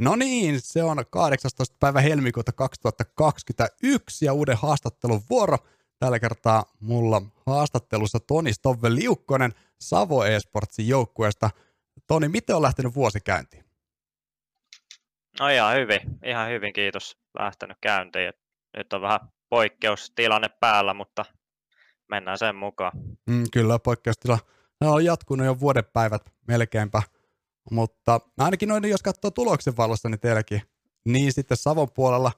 No niin, se on 18. päivä helmikuuta 2021 ja uuden haastattelun vuoro. Tällä kertaa mulla haastattelussa Toni Stove Liukkonen Savo Esportsin joukkueesta. Toni, miten on lähtenyt vuosi käyntiin? No ihan hyvin, ihan hyvin, kiitos. Lähtenyt käyntiin. Nyt on vähän poikkeustilanne päällä, mutta mennään sen mukaan. Mm, kyllä, poikkeustila. Ne on jatkunut jo vuoden päivät melkeinpä mutta ainakin noin, jos katsoo tuloksen valossa, niin teilläkin niin sitten Savon puolella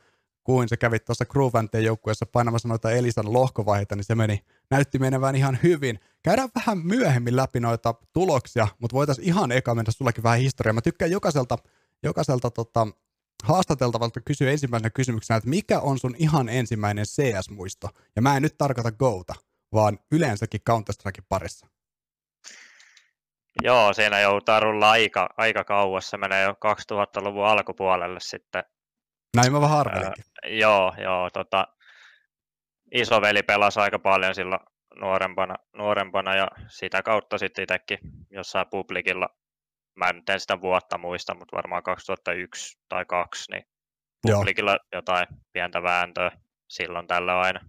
kuin se kävi tuossa Groovanteen joukkueessa painamassa noita Elisan lohkovaiheita, niin se meni, näytti menevän ihan hyvin. Käydään vähän myöhemmin läpi noita tuloksia, mutta voitaisiin ihan eka mennä sullakin vähän historiaa. Mä tykkään jokaiselta, jokaiselta tota, haastateltavalta kysyä ensimmäisenä kysymyksenä, että mikä on sun ihan ensimmäinen CS-muisto? Ja mä en nyt tarkoita Gouta, vaan yleensäkin Counter-Strikein parissa. Joo, siinä joudutaan rulla aika, aika kauas. Se menee jo 2000-luvun alkupuolelle sitten. Näin mä vähän arvelinkin. Öö, joo, joo. Tota, isoveli pelasi aika paljon silloin nuorempana, nuorempana ja sitä kautta sitten itsekin jossain publikilla, mä en en sitä vuotta muista, mutta varmaan 2001 tai 2, niin publikilla Joo. jotain pientä vääntöä silloin tällä aina.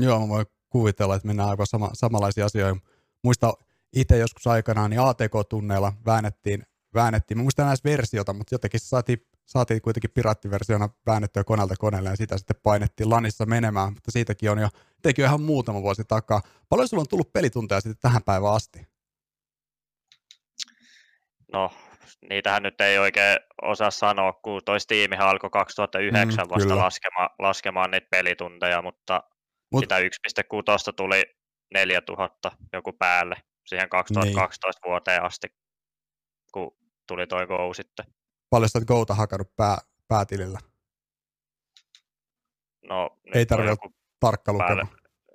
Joo, mä voin kuvitella, että mennään aivan sama, samanlaisia asioita. Muista itse joskus aikanaan niin ATK-tunneilla väännettiin, väännettiin. Mä muistan näissä versiota, mutta jotenkin saatiin, saatiin kuitenkin piraattiversiona väännettyä koneelta koneelle ja sitä sitten painettiin lanissa menemään, mutta siitäkin on jo, teki jo ihan muutama vuosi takaa. Paljon sulla on tullut pelitunteja sitten tähän päivään asti? No, niitähän nyt ei oikein osaa sanoa, kun toi Steamihan alkoi 2009 mm, vasta laskemaan, laskemaan niitä pelitunteja, mutta Mut, sitä 1.6 tuli 4000 joku päälle siihen 2012 niin. vuoteen asti, kun tuli toi Go sitten. Paljon oot Gouta hakannut pää, päätilillä? No, Ei tarvitse tarkka lukema.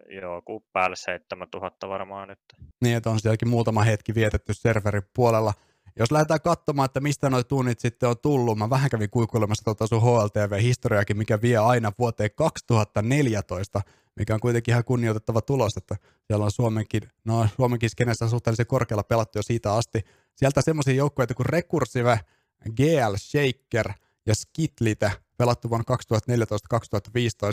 Joo, kun päälle 7000 varmaan nyt. Niin, että on sielläkin muutama hetki vietetty serverin puolella. Jos lähdetään katsomaan, että mistä nuo tunnit sitten on tullut, mä vähän kävin kuikuilemassa tuota sun HLTV-historiakin, mikä vie aina vuoteen 2014, mikä on kuitenkin ihan kunnioitettava tulos, että siellä on Suomenkin, no Suomenkin skenessä suhteellisen korkealla pelattu jo siitä asti. Sieltä semmoisia joukkueita kuin Recursive, GL Shaker ja Skitlite pelattu vuonna 2014-2015.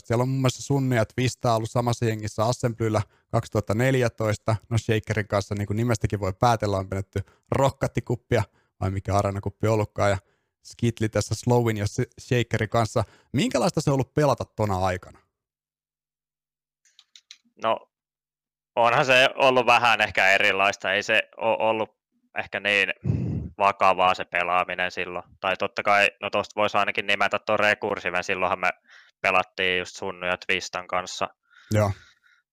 Siellä on muun muassa Sunni ja Twista ollut samassa jengissä Assemblyllä 2014. No Shakerin kanssa, niin kuin nimestäkin voi päätellä, on menetty rokkatikuppia, vai mikä areenakuppi ollutkaan, ja Skitli tässä Slowin ja Shakerin kanssa. Minkälaista se on ollut pelata tona aikana? No, onhan se ollut vähän ehkä erilaista. Ei se ole ollut ehkä niin vakavaa se pelaaminen silloin. Tai totta kai, no tuosta voisi ainakin nimetä tuon rekursiven, silloinhan me pelattiin just Sunnu ja Twistan kanssa. Joo.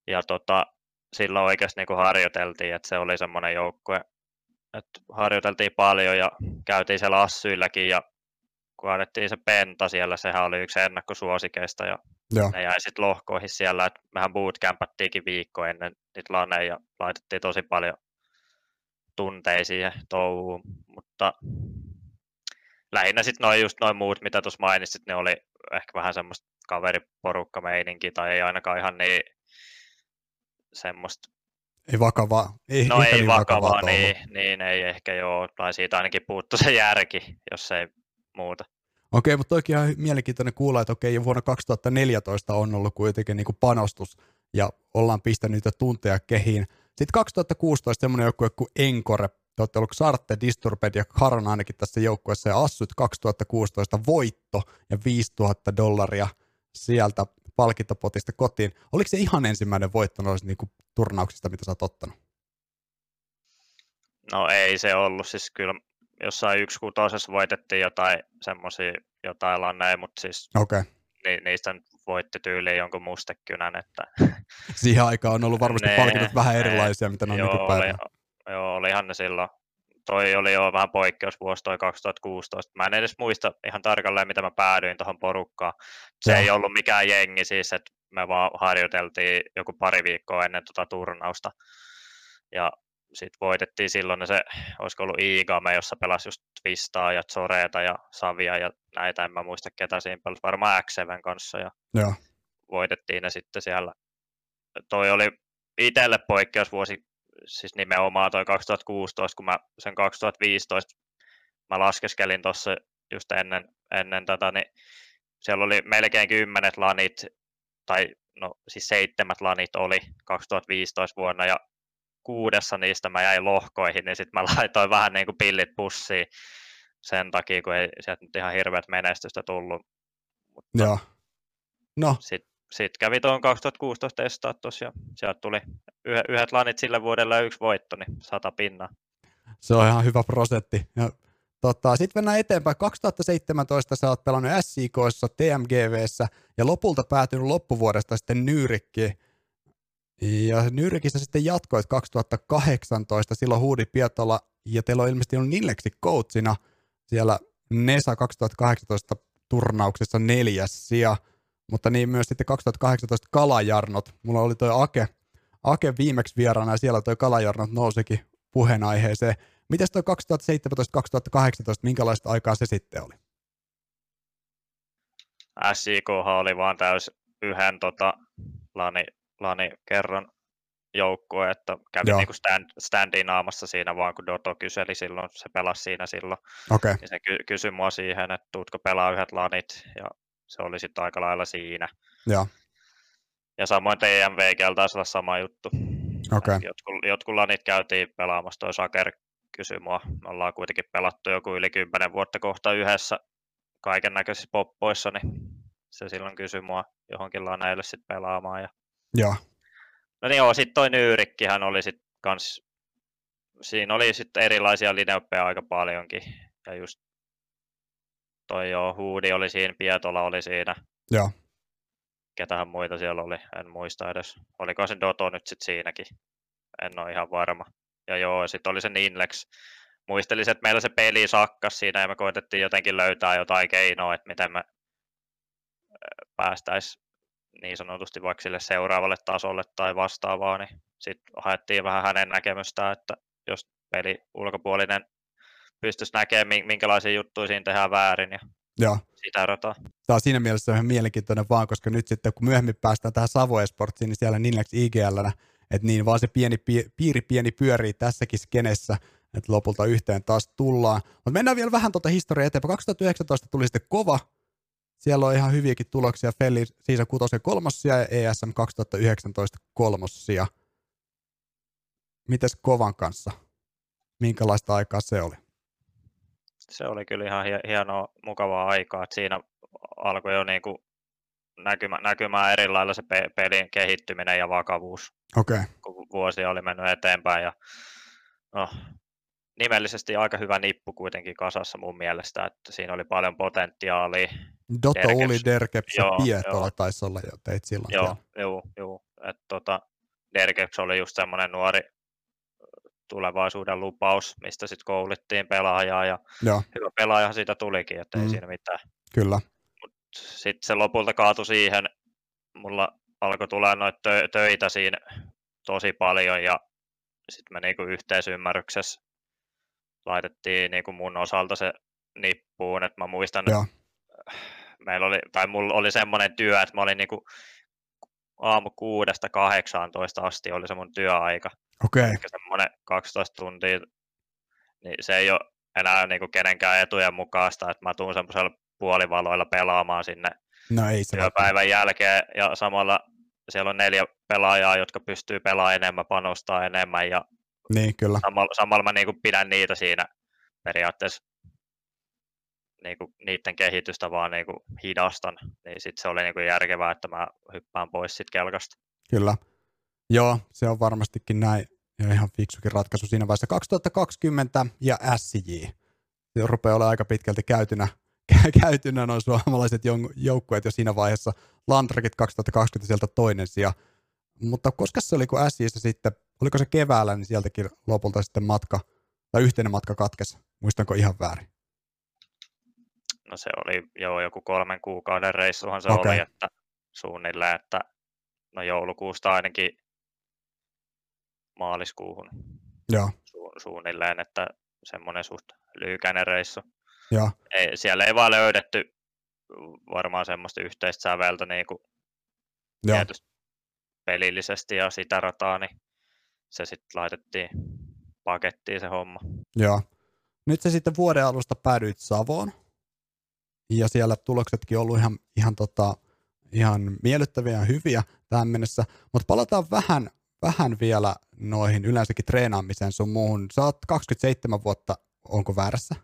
Ja tota, silloin oikeasti niin kuin harjoiteltiin, että se oli semmoinen joukkue, että harjoiteltiin paljon ja käytiin siellä assyilläkin ja kun annettiin se penta siellä, sehän oli yksi ennakkosuosikeista ja Joo. ne jäi sitten lohkoihin siellä, että mehän bootcampattiinkin viikko ennen niitä laneja ja laitettiin tosi paljon tunteisiin ja touhuun, mutta lähinnä sitten noin just noin muut, mitä tuossa mainitsit, ne oli ehkä vähän semmoista kaveriporukka meininki tai ei ainakaan ihan niin semmoista ei vakavaa. Ei, no ei niin vakavaa, vakavaa niin, niin, ei ehkä joo, tai siitä ainakin puuttu se järki, jos ei muuta. Okei, mutta toikin ihan mielenkiintoinen kuulla, että okei, vuonna 2014 on ollut kuitenkin niin kuin panostus ja ollaan pistänyt niitä tunteja kehiin. Sitten 2016 semmoinen joukkue kuin Encore, te olette ollut Sarte, Disturbed ja Karan ainakin tässä joukkueessa ja Assut 2016 voitto ja 5000 dollaria sieltä palkintopotista kotiin. Oliko se ihan ensimmäinen voitto noista niin turnauksista, mitä sä oot ottanut? No ei se ollut, siis kyllä jossain yksi kutosessa voitettiin jotain semmoisia jotain lanneja, mutta siis okay. ni, niistä voitti tyyliin jonkun mustekynän. Että... Siihen aikaan on ollut varmasti ne, palkinnot vähän erilaisia, mitä ne on joo, nykypäivänä. Oli, joo, olihan ne silloin. Toi oli jo vähän poikkeusvuosi toi 2016. Mä en edes muista ihan tarkalleen, mitä mä päädyin tuohon porukkaan. Se ja. ei ollut mikään jengi siis, että me vaan harjoiteltiin joku pari viikkoa ennen tuota turnausta. Ja sitten voitettiin silloin se, olisiko ollut Iigame, jossa pelasi just Twistaa ja Zoreeta ja Savia ja näitä, en mä muista ketä siinä pelasi, varmaan x kanssa ja Joo. voitettiin ne sitten siellä. Toi oli itselle poikkeusvuosi, siis nimenomaan toi 2016, kun mä sen 2015 mä laskeskelin tuossa just ennen, ennen tätä, niin siellä oli melkein kymmenet lanit, tai no siis seitsemät lanit oli 2015 vuonna, ja kuudessa niistä mä jäin lohkoihin, niin sitten mä laitoin vähän niin kuin pillit pussiin sen takia, kun ei sieltä nyt ihan hirveät menestystä tullut. Mutta Joo. No. Sitten sit kävi tuon 2016 testaa ja sieltä tuli yhdet lanit sillä vuodella ja yksi voitto, niin sata pinnaa. Se on ihan hyvä prosentti. Ja Tota, Sitten mennään eteenpäin. 2017 sä oot pelannut SIKssa, TMGVssä ja lopulta päätynyt loppuvuodesta sitten Nyyrikkiin. Ja Nyrikissä sitten jatkoit 2018, silloin Huudi Pietola, ja teillä on ilmeisesti ollut Nilleksi coachina siellä NESA 2018 turnauksessa neljäs sija, mutta niin myös sitten 2018 Kalajarnot. Mulla oli toi Ake, Ake viimeksi vieraana ja siellä toi Kalajarnot nousikin puheenaiheeseen. Miten toi 2017-2018, minkälaista aikaa se sitten oli? SIK oli vaan täys yhden tota, lani, lani kerran joukkue, että kävi Joo. niinku stand, standin naamassa siinä vaan, kun Doto kyseli silloin, se pelasi siinä silloin. Okay. Niin se ky- kysyi mua siihen, että tuutko pelaa yhdet lanit, ja se oli sitten aika lailla siinä. Joo. Ja samoin TMV taisi olla sama juttu. Okay. Jotkut, jotkut lanit käytiin pelaamassa, toi Saker kysyi mua. Me ollaan kuitenkin pelattu joku yli kymmenen vuotta kohta yhdessä kaiken näköisissä poppoissa, niin se silloin kysyi mua johonkin laneille sitten pelaamaan. Ja... Joo. No niin joo, sitten toi Nyyrikkihän oli sitten kans, siinä oli sitten erilaisia lineuppeja aika paljonkin. Ja just toi joo, Huudi oli siinä, Pietola oli siinä. Joo. Ketähän muita siellä oli, en muista edes. Oliko se Doto nyt sitten siinäkin? En ole ihan varma. Ja joo, sitten oli se Ninlex. Muistelisin, että meillä se peli sakkas siinä ja me koitettiin jotenkin löytää jotain keinoa, että miten me päästäisiin niin sanotusti vaikka sille seuraavalle tasolle tai vastaavaa, niin sitten haettiin vähän hänen näkemystään, että jos peli ulkopuolinen pystyisi näkemään, minkälaisia juttuja siinä tehdään väärin ja Joo. sitä rataa. Tämä on siinä mielessä ihan mielenkiintoinen vaan, koska nyt sitten kun myöhemmin päästään tähän Savo Esportsiin, niin siellä Ninlex IGL että niin vaan se pieni piiri pieni pyörii tässäkin skenessä, että lopulta yhteen taas tullaan. Mutta mennään vielä vähän tuota historiaa eteenpäin. 2019 tuli sitten kova, siellä on ihan hyviäkin tuloksia, Felli Season 6 kolmossia ja ESM 2019 kolmossia. Mites kovan kanssa? Minkälaista aikaa se oli? Se oli kyllä ihan hienoa, mukavaa aikaa. Että siinä alkoi jo niinku näkymä, näkymään eri lailla se pe- pelin kehittyminen ja vakavuus. Okay. Kun vuosia oli mennyt eteenpäin ja no, nimellisesti aika hyvä nippu kuitenkin kasassa mun mielestä, että siinä oli paljon potentiaalia. Dotto Derkeps, oli Derkeps ja Pietola taisi olla jo teit silloin. Joo, joo, joo. Et tota, Derkeps oli just semmoinen nuori tulevaisuuden lupaus, mistä sitten koulittiin pelaajaa ja Joo. hyvä pelaaja siitä tulikin, että mm. ei siinä mitään. Kyllä sitten se lopulta kaatui siihen, mulla alkoi tulla noita tö- töitä siinä tosi paljon ja sitten me niinku yhteisymmärryksessä laitettiin niinku mun osalta se nippuun, että mä muistan, Joo. meillä oli, tai mulla oli semmoinen työ, että mä olin niinku aamu kuudesta 18 asti oli se mun työaika. Okei. Okay. semmoinen 12 tuntia, niin se ei ole enää niinku kenenkään etujen mukaista, että mä tuun semmoisella puolivaloilla pelaamaan sinne no ei se työpäivän jälkeen ja samalla siellä on neljä pelaajaa, jotka pystyy pelaamaan enemmän, panostaa enemmän ja niin, kyllä. Samalla, samalla mä niin kuin pidän niitä siinä periaatteessa niin kuin niiden kehitystä vaan niin kuin hidastan, niin sitten se oli niin kuin järkevää, että mä hyppään pois sit kelkasta. Kyllä. Joo, se on varmastikin näin ja ihan fiksukin ratkaisu siinä vaiheessa. 2020 ja SJ. Se rupeaa olemaan aika pitkälti käytynä käytynä noin suomalaiset joukkueet jo siinä vaiheessa. Landrakit 2020 sieltä toinen sija. Mutta koska se oli, kun SJssä sitten, oliko se keväällä, niin sieltäkin lopulta sitten matka, tai yhteinen matka katkesi. Muistanko ihan väärin? No se oli jo joku kolmen kuukauden reissuhan se okay. oli, että suunnilleen, että no joulukuusta ainakin maaliskuuhun Joo. Su- suunnilleen, että semmoinen suht lyhykäinen reissu. Joo. Ei, siellä ei vaan löydetty varmaan semmoista yhteistä säveltä niin kuin tietysti pelillisesti ja sitä rataa, niin se sitten laitettiin pakettiin se homma. Joo. Nyt se sitten vuoden alusta päädyit Savoon. ja siellä tuloksetkin ollut ihan, ihan, tota, ihan miellyttäviä ja hyviä tähän mennessä, mutta palataan vähän, vähän vielä noihin yleensäkin treenaamiseen sun muuhun. Sä oot 27 vuotta, onko väärässä?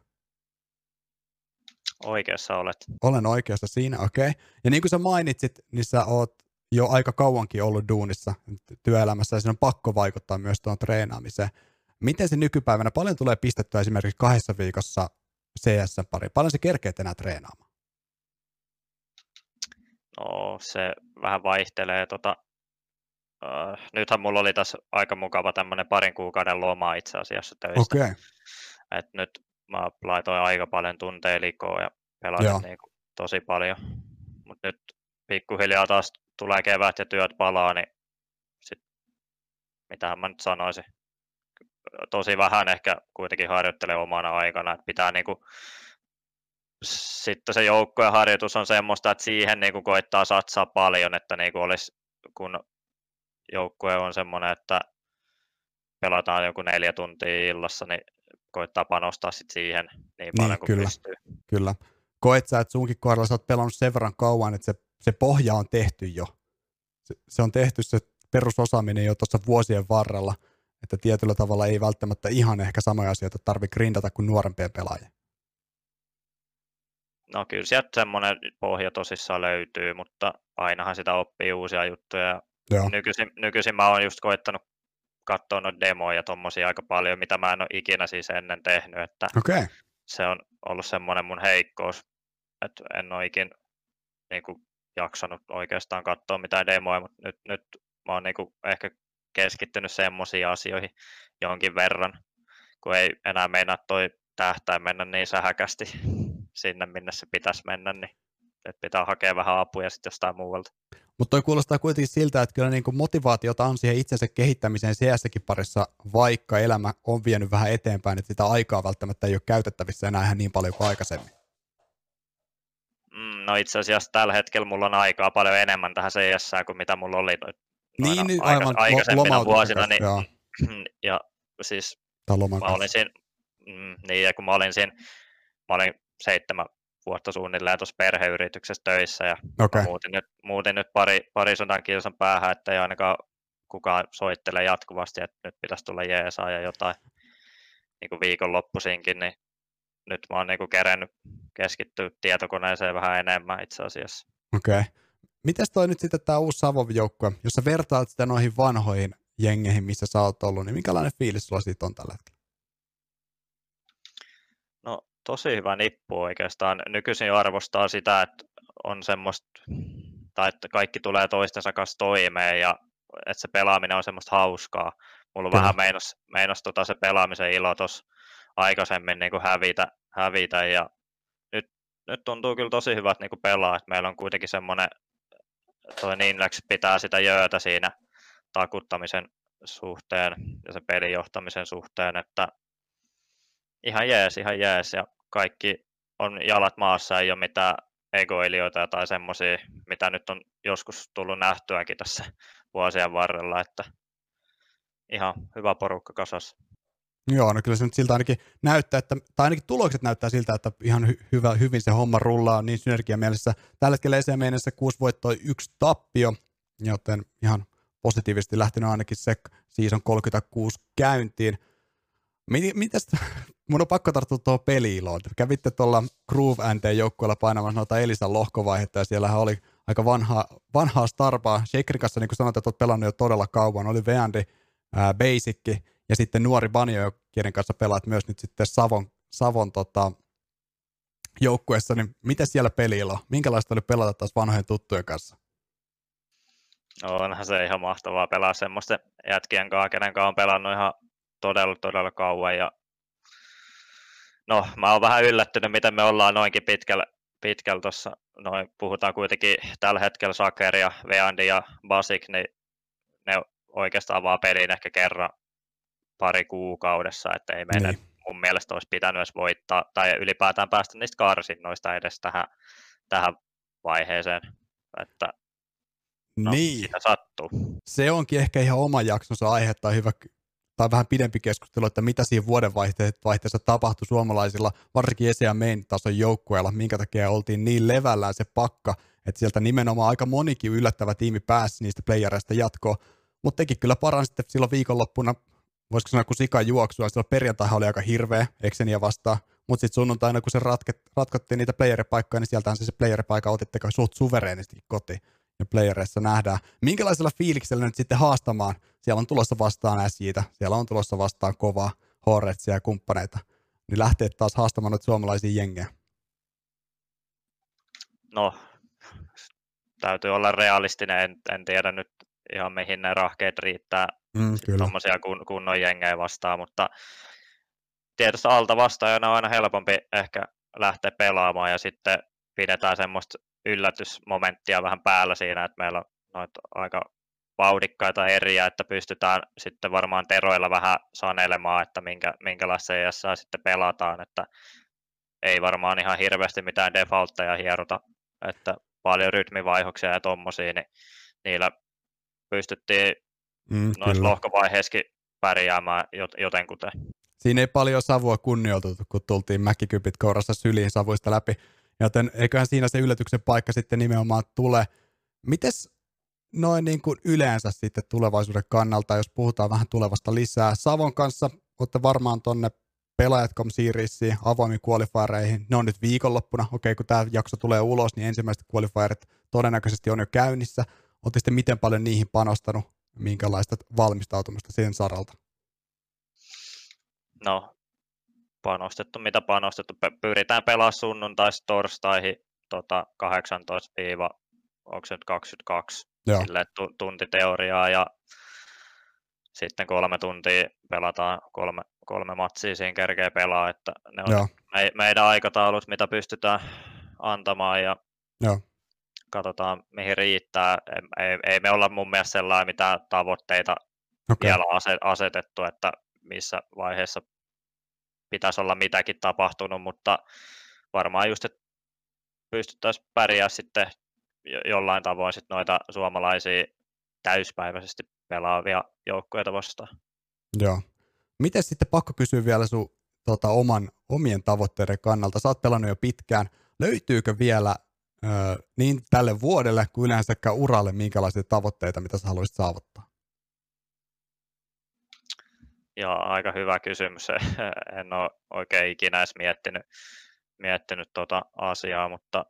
Oikeassa olet. Olen oikeassa siinä, okei. Okay. Ja niin kuin sä mainitsit, niin sä oot jo aika kauankin ollut duunissa työelämässä ja siinä on pakko vaikuttaa myös tuon treenaamiseen. Miten se nykypäivänä, paljon tulee pistettyä esimerkiksi kahdessa viikossa CS pari? Paljon se kerkeet enää treenaamaan? No se vähän vaihtelee. Tota, äh, nythän mulla oli tässä aika mukava tämmöinen parin kuukauden loma itse asiassa töistä. Okei. Okay. Et nyt mä laitoin aika paljon tunteja likoon ja pelasin niin kuin tosi paljon. Mutta nyt pikkuhiljaa taas tulee kevät ja työt palaa, niin sit, mitähän mä nyt sanoisin. Tosi vähän ehkä kuitenkin harjoittelee omana aikana, että pitää niinku, sitten se joukkojen harjoitus on semmoista, että siihen niinku koittaa satsaa paljon, että niinku olisi, kun joukkue on semmoinen, että pelataan joku neljä tuntia illassa, niin koittaa panostaa sit siihen niin paljon niin, kuin kyllä, pystyy. Kyllä. Koet sä, että sunkin kohdalla sä oot pelannut sen verran kauan, että se, se pohja on tehty jo. Se, se on tehty se perusosaaminen jo tuossa vuosien varrella, että tietyllä tavalla ei välttämättä ihan ehkä samoja asioita tarvitse grindata kuin nuorempien pelaajien. No kyllä sieltä semmoinen pohja tosissaan löytyy, mutta ainahan sitä oppii uusia juttuja. Joo. Nykyisin, nykyisin mä oon just koittanut katsoa noita demoja tommosia aika paljon, mitä mä en ole ikinä siis ennen tehnyt, että okay. se on ollut semmoinen mun heikkous, että en ole ikinä niin kuin, jaksanut oikeastaan katsoa mitään demoja, mutta nyt, nyt mä oon niin kuin, ehkä keskittynyt semmoisiin asioihin jonkin verran, kun ei enää meinaa toi tähtäin mennä niin sähäkästi sinne, minne se pitäisi mennä, niin että pitää hakea vähän apuja sitten jostain muualta. Mutta toi kuulostaa kuitenkin siltä, että kyllä niin kuin motivaatiota on siihen itsensä kehittämiseen cs parissa, vaikka elämä on vienyt vähän eteenpäin, että sitä aikaa välttämättä ei ole käytettävissä enää ihan niin paljon kuin aikaisemmin. No itse asiassa tällä hetkellä mulla on aikaa paljon enemmän tähän CS kuin mitä mulla oli niin, niin, aivan, aikaisempina vuosina. Niin, joo. ja siis mä olin siinä, mm, niin, ja kun mä olin siinä, mä olin seitsemän vuotta suunnilleen tuossa perheyrityksessä töissä ja okay. muutin nyt, muutin nyt pari, pari sodan kilsan päähän, että ei ainakaan kukaan soittele jatkuvasti, että nyt pitäisi tulla jeesaa ja jotain niin kuin viikonloppuisinkin, niin nyt mä oon niin kuin kerennyt keskittyä tietokoneeseen vähän enemmän itse asiassa. Okei. Okay. Mites toi nyt sitten tämä uusi Savon joukkue, jos sä vertaat sitä noihin vanhoihin jengeihin, missä sä oot ollut, niin minkälainen fiilis sulla siitä on tällä hetkellä? tosi hyvä nippu oikeastaan. Nykyisin arvostaa sitä, että on semmoista, tai että kaikki tulee toistensa kanssa toimeen ja että se pelaaminen on semmoista hauskaa. Mulla Kyllä. vähän meinas, meinas tota se pelaamisen ilo tuossa aikaisemmin niin kuin hävitä, hävitä ja nyt, tuntuu kyllä tosi hyvät niin kuin pelaa, että meillä on kuitenkin semmoinen, toi Ninlex pitää sitä jöötä siinä takuttamisen suhteen ja se pelijohtamisen suhteen, että ihan jees, ihan jees ja kaikki on jalat maassa, ei ole mitään egoilijoita tai semmoisia, mitä nyt on joskus tullut nähtyäkin tässä vuosien varrella, että ihan hyvä porukka kasassa. Joo, no kyllä se nyt siltä ainakin näyttää, että, tai ainakin tulokset näyttää siltä, että ihan hy- hyvä, hyvin se homma rullaa niin synergiamielessä. Tällä hetkellä ECM kuusi voittoa, yksi tappio, joten ihan positiivisesti lähtenyt ainakin se season 36 käyntiin. Mitäs, mun on pakko tarttua tuohon peliiloon. Kävitte tuolla Groove Anteen joukkueella painamassa noita Elisan lohkovaihetta ja siellähän oli aika vanha, vanhaa starpaa. Shakerin kanssa, niin kuin sanoit, että olet pelannut jo todella kauan. Oli Veandi, ää, Basic ja sitten nuori Banjo, kenen kanssa pelaat myös nyt sitten Savon, Savon tota, joukkueessa. Niin miten siellä peliilo? Minkälaista oli pelata taas vanhojen tuttujen kanssa? No, onhan se ihan mahtavaa pelaa semmoisten jätkien kanssa, kenen kanssa on pelannut ihan todella, todella kauan. Ja no, mä oon vähän yllättynyt, miten me ollaan noinkin pitkällä, pitkällä tuossa. Noin, puhutaan kuitenkin tällä hetkellä Saker ja Veandi ja Basic, niin ne oikeastaan vaan peliin ehkä kerran pari kuukaudessa, että ei meidän niin. mun mielestä olisi pitänyt edes voittaa, tai ylipäätään päästä niistä karsinnoista edes tähän, tähän vaiheeseen. Että No, niin. sattuu. Se onkin ehkä ihan oma jaksonsa aihe tai hyvä tai vähän pidempi keskustelu, että mitä siinä vuodenvaihteessa tapahtui suomalaisilla, varsinkin esi- ja main tason joukkueilla, minkä takia oltiin niin levällään se pakka, että sieltä nimenomaan aika monikin yllättävä tiimi pääsi niistä playereista jatkoon, mutta teki kyllä paran sitten silloin viikonloppuna, voisiko sanoa, kun sika juoksua, silloin perjantai oli aika hirveä Exenia vastaan, mutta sitten sunnuntaina, kun se ratket, ratkottiin niitä playeripaikkoja, niin sieltähän se, se playeripaikka otitte suht suvereenisti kotiin ja playereissa nähdään. Minkälaisella fiiliksellä nyt sitten haastamaan? Siellä on tulossa vastaan siitä, siellä on tulossa vastaan kovaa Horretsia ja kumppaneita. Niin lähtee taas haastamaan nyt suomalaisia jengejä. No, täytyy olla realistinen. En, en tiedä nyt ihan mihin ne rahkeet riittää. Mm, tuommoisia kun, kunnon jengejä vastaan, mutta tietysti alta vastaajana on aina helpompi ehkä lähteä pelaamaan ja sitten pidetään semmoista yllätysmomenttia vähän päällä siinä, että meillä on noita aika vauhdikkaita eriä, että pystytään sitten varmaan teroilla vähän sanelemaan, että minkä, minkälaista CS sitten pelataan, että ei varmaan ihan hirveästi mitään defaultteja hierota, että paljon rytmivaihoksia ja tommosia, niin niillä pystyttiin mm, noissa lohkovaiheissakin pärjäämään jotenkuten. Siinä ei paljon savua kunnioitettu, kun tultiin mäkikypit kourassa syliin savuista läpi. Joten eiköhän siinä se yllätyksen paikka sitten nimenomaan tule. Mites noin niin kuin yleensä sitten tulevaisuuden kannalta, jos puhutaan vähän tulevasta lisää. Savon kanssa olette varmaan tonne pelaajatkom siirissiin avoimiin qualifiereihin. Ne on nyt viikonloppuna. Okei, kun tämä jakso tulee ulos, niin ensimmäiset qualifierit todennäköisesti on jo käynnissä. Olette sitten miten paljon niihin panostanut? Minkälaista valmistautumista sen saralta? No, panostettu, mitä panostettu. Pyritään pelaamaan sunnuntaista torstaihin tota 18 onko se nyt 22 sille tuntiteoriaa ja sitten kolme tuntia pelataan kolme, kolme matsia siinä kerkeä pelaa, että ne on me, meidän aikataulut, mitä pystytään antamaan ja Joo. Katsotaan mihin riittää. Ei, ei, ei me olla mun mielestä sellainen mitään tavoitteita okay. vielä asetettu, että missä vaiheessa pitäisi olla mitäkin tapahtunut, mutta varmaan just, että pystyttäisiin pärjää sitten jollain tavoin sitten noita suomalaisia täyspäiväisesti pelaavia joukkueita vastaan. Joo. Miten sitten pakko kysyä vielä sun tota, oman, omien tavoitteiden kannalta? Sä oot pelannut jo pitkään. Löytyykö vielä niin tälle vuodelle kuin yleensäkään uralle minkälaisia tavoitteita, mitä sä haluaisit saavuttaa? Joo, aika hyvä kysymys. en ole oikein ikinä edes miettinyt, miettinyt tuota asiaa, mutta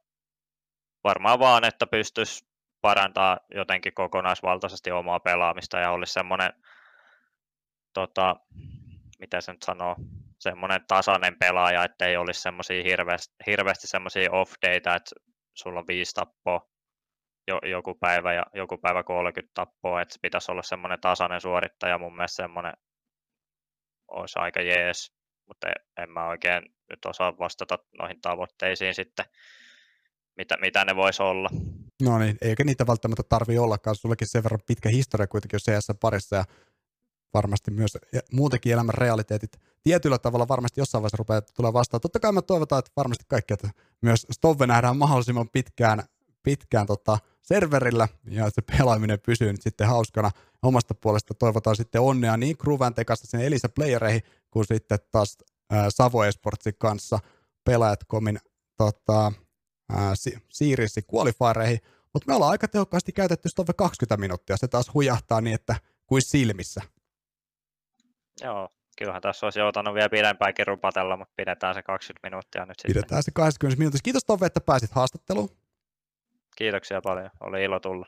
varmaan vaan, että pystyisi parantaa jotenkin kokonaisvaltaisesti omaa pelaamista ja olisi semmoinen, tota, mitä se nyt sanoo, semmoinen tasainen pelaaja, että ei olisi semmoisia hirveästi, hirveästi semmoisia off-data, että sulla on viisi tappoa jo, joku päivä ja joku päivä 30 tappoa, että pitäisi olla semmoinen tasainen suorittaja, mun mielestä semmoinen olisi aika jees, mutta en mä oikein nyt osaa vastata noihin tavoitteisiin sitten, mitä, mitä ne voisi olla. No niin, eikä niitä välttämättä tarvi ollakaan. Sullekin sen verran pitkä historia kuitenkin on CS parissa ja varmasti myös muutenkin elämän realiteetit tietyllä tavalla varmasti jossain vaiheessa rupeaa tulee vastaan. Totta kai me toivotaan, että varmasti kaikki, että myös Stove nähdään mahdollisimman pitkään, pitkään tota serverillä ja se pelaaminen pysyy nyt sitten hauskana. Omasta puolesta toivotaan sitten onnea niin Crewvanten kanssa sinne Elisa Playereihin kuin sitten taas Savo Esportsin kanssa pelaajat.comin tota, siirissä qualifiereihin. Mutta me ollaan aika tehokkaasti käytetty Stove 20 minuuttia. Se taas hujahtaa niin, että kuin silmissä. Joo, kyllähän tässä olisi joutanut vielä pidempäänkin rupatella, mutta pidetään se 20 minuuttia nyt sitten. Pidetään se 20 minuuttia. Kiitos Tove, että pääsit haastatteluun. Kiitoksia paljon, oli ilo tulla.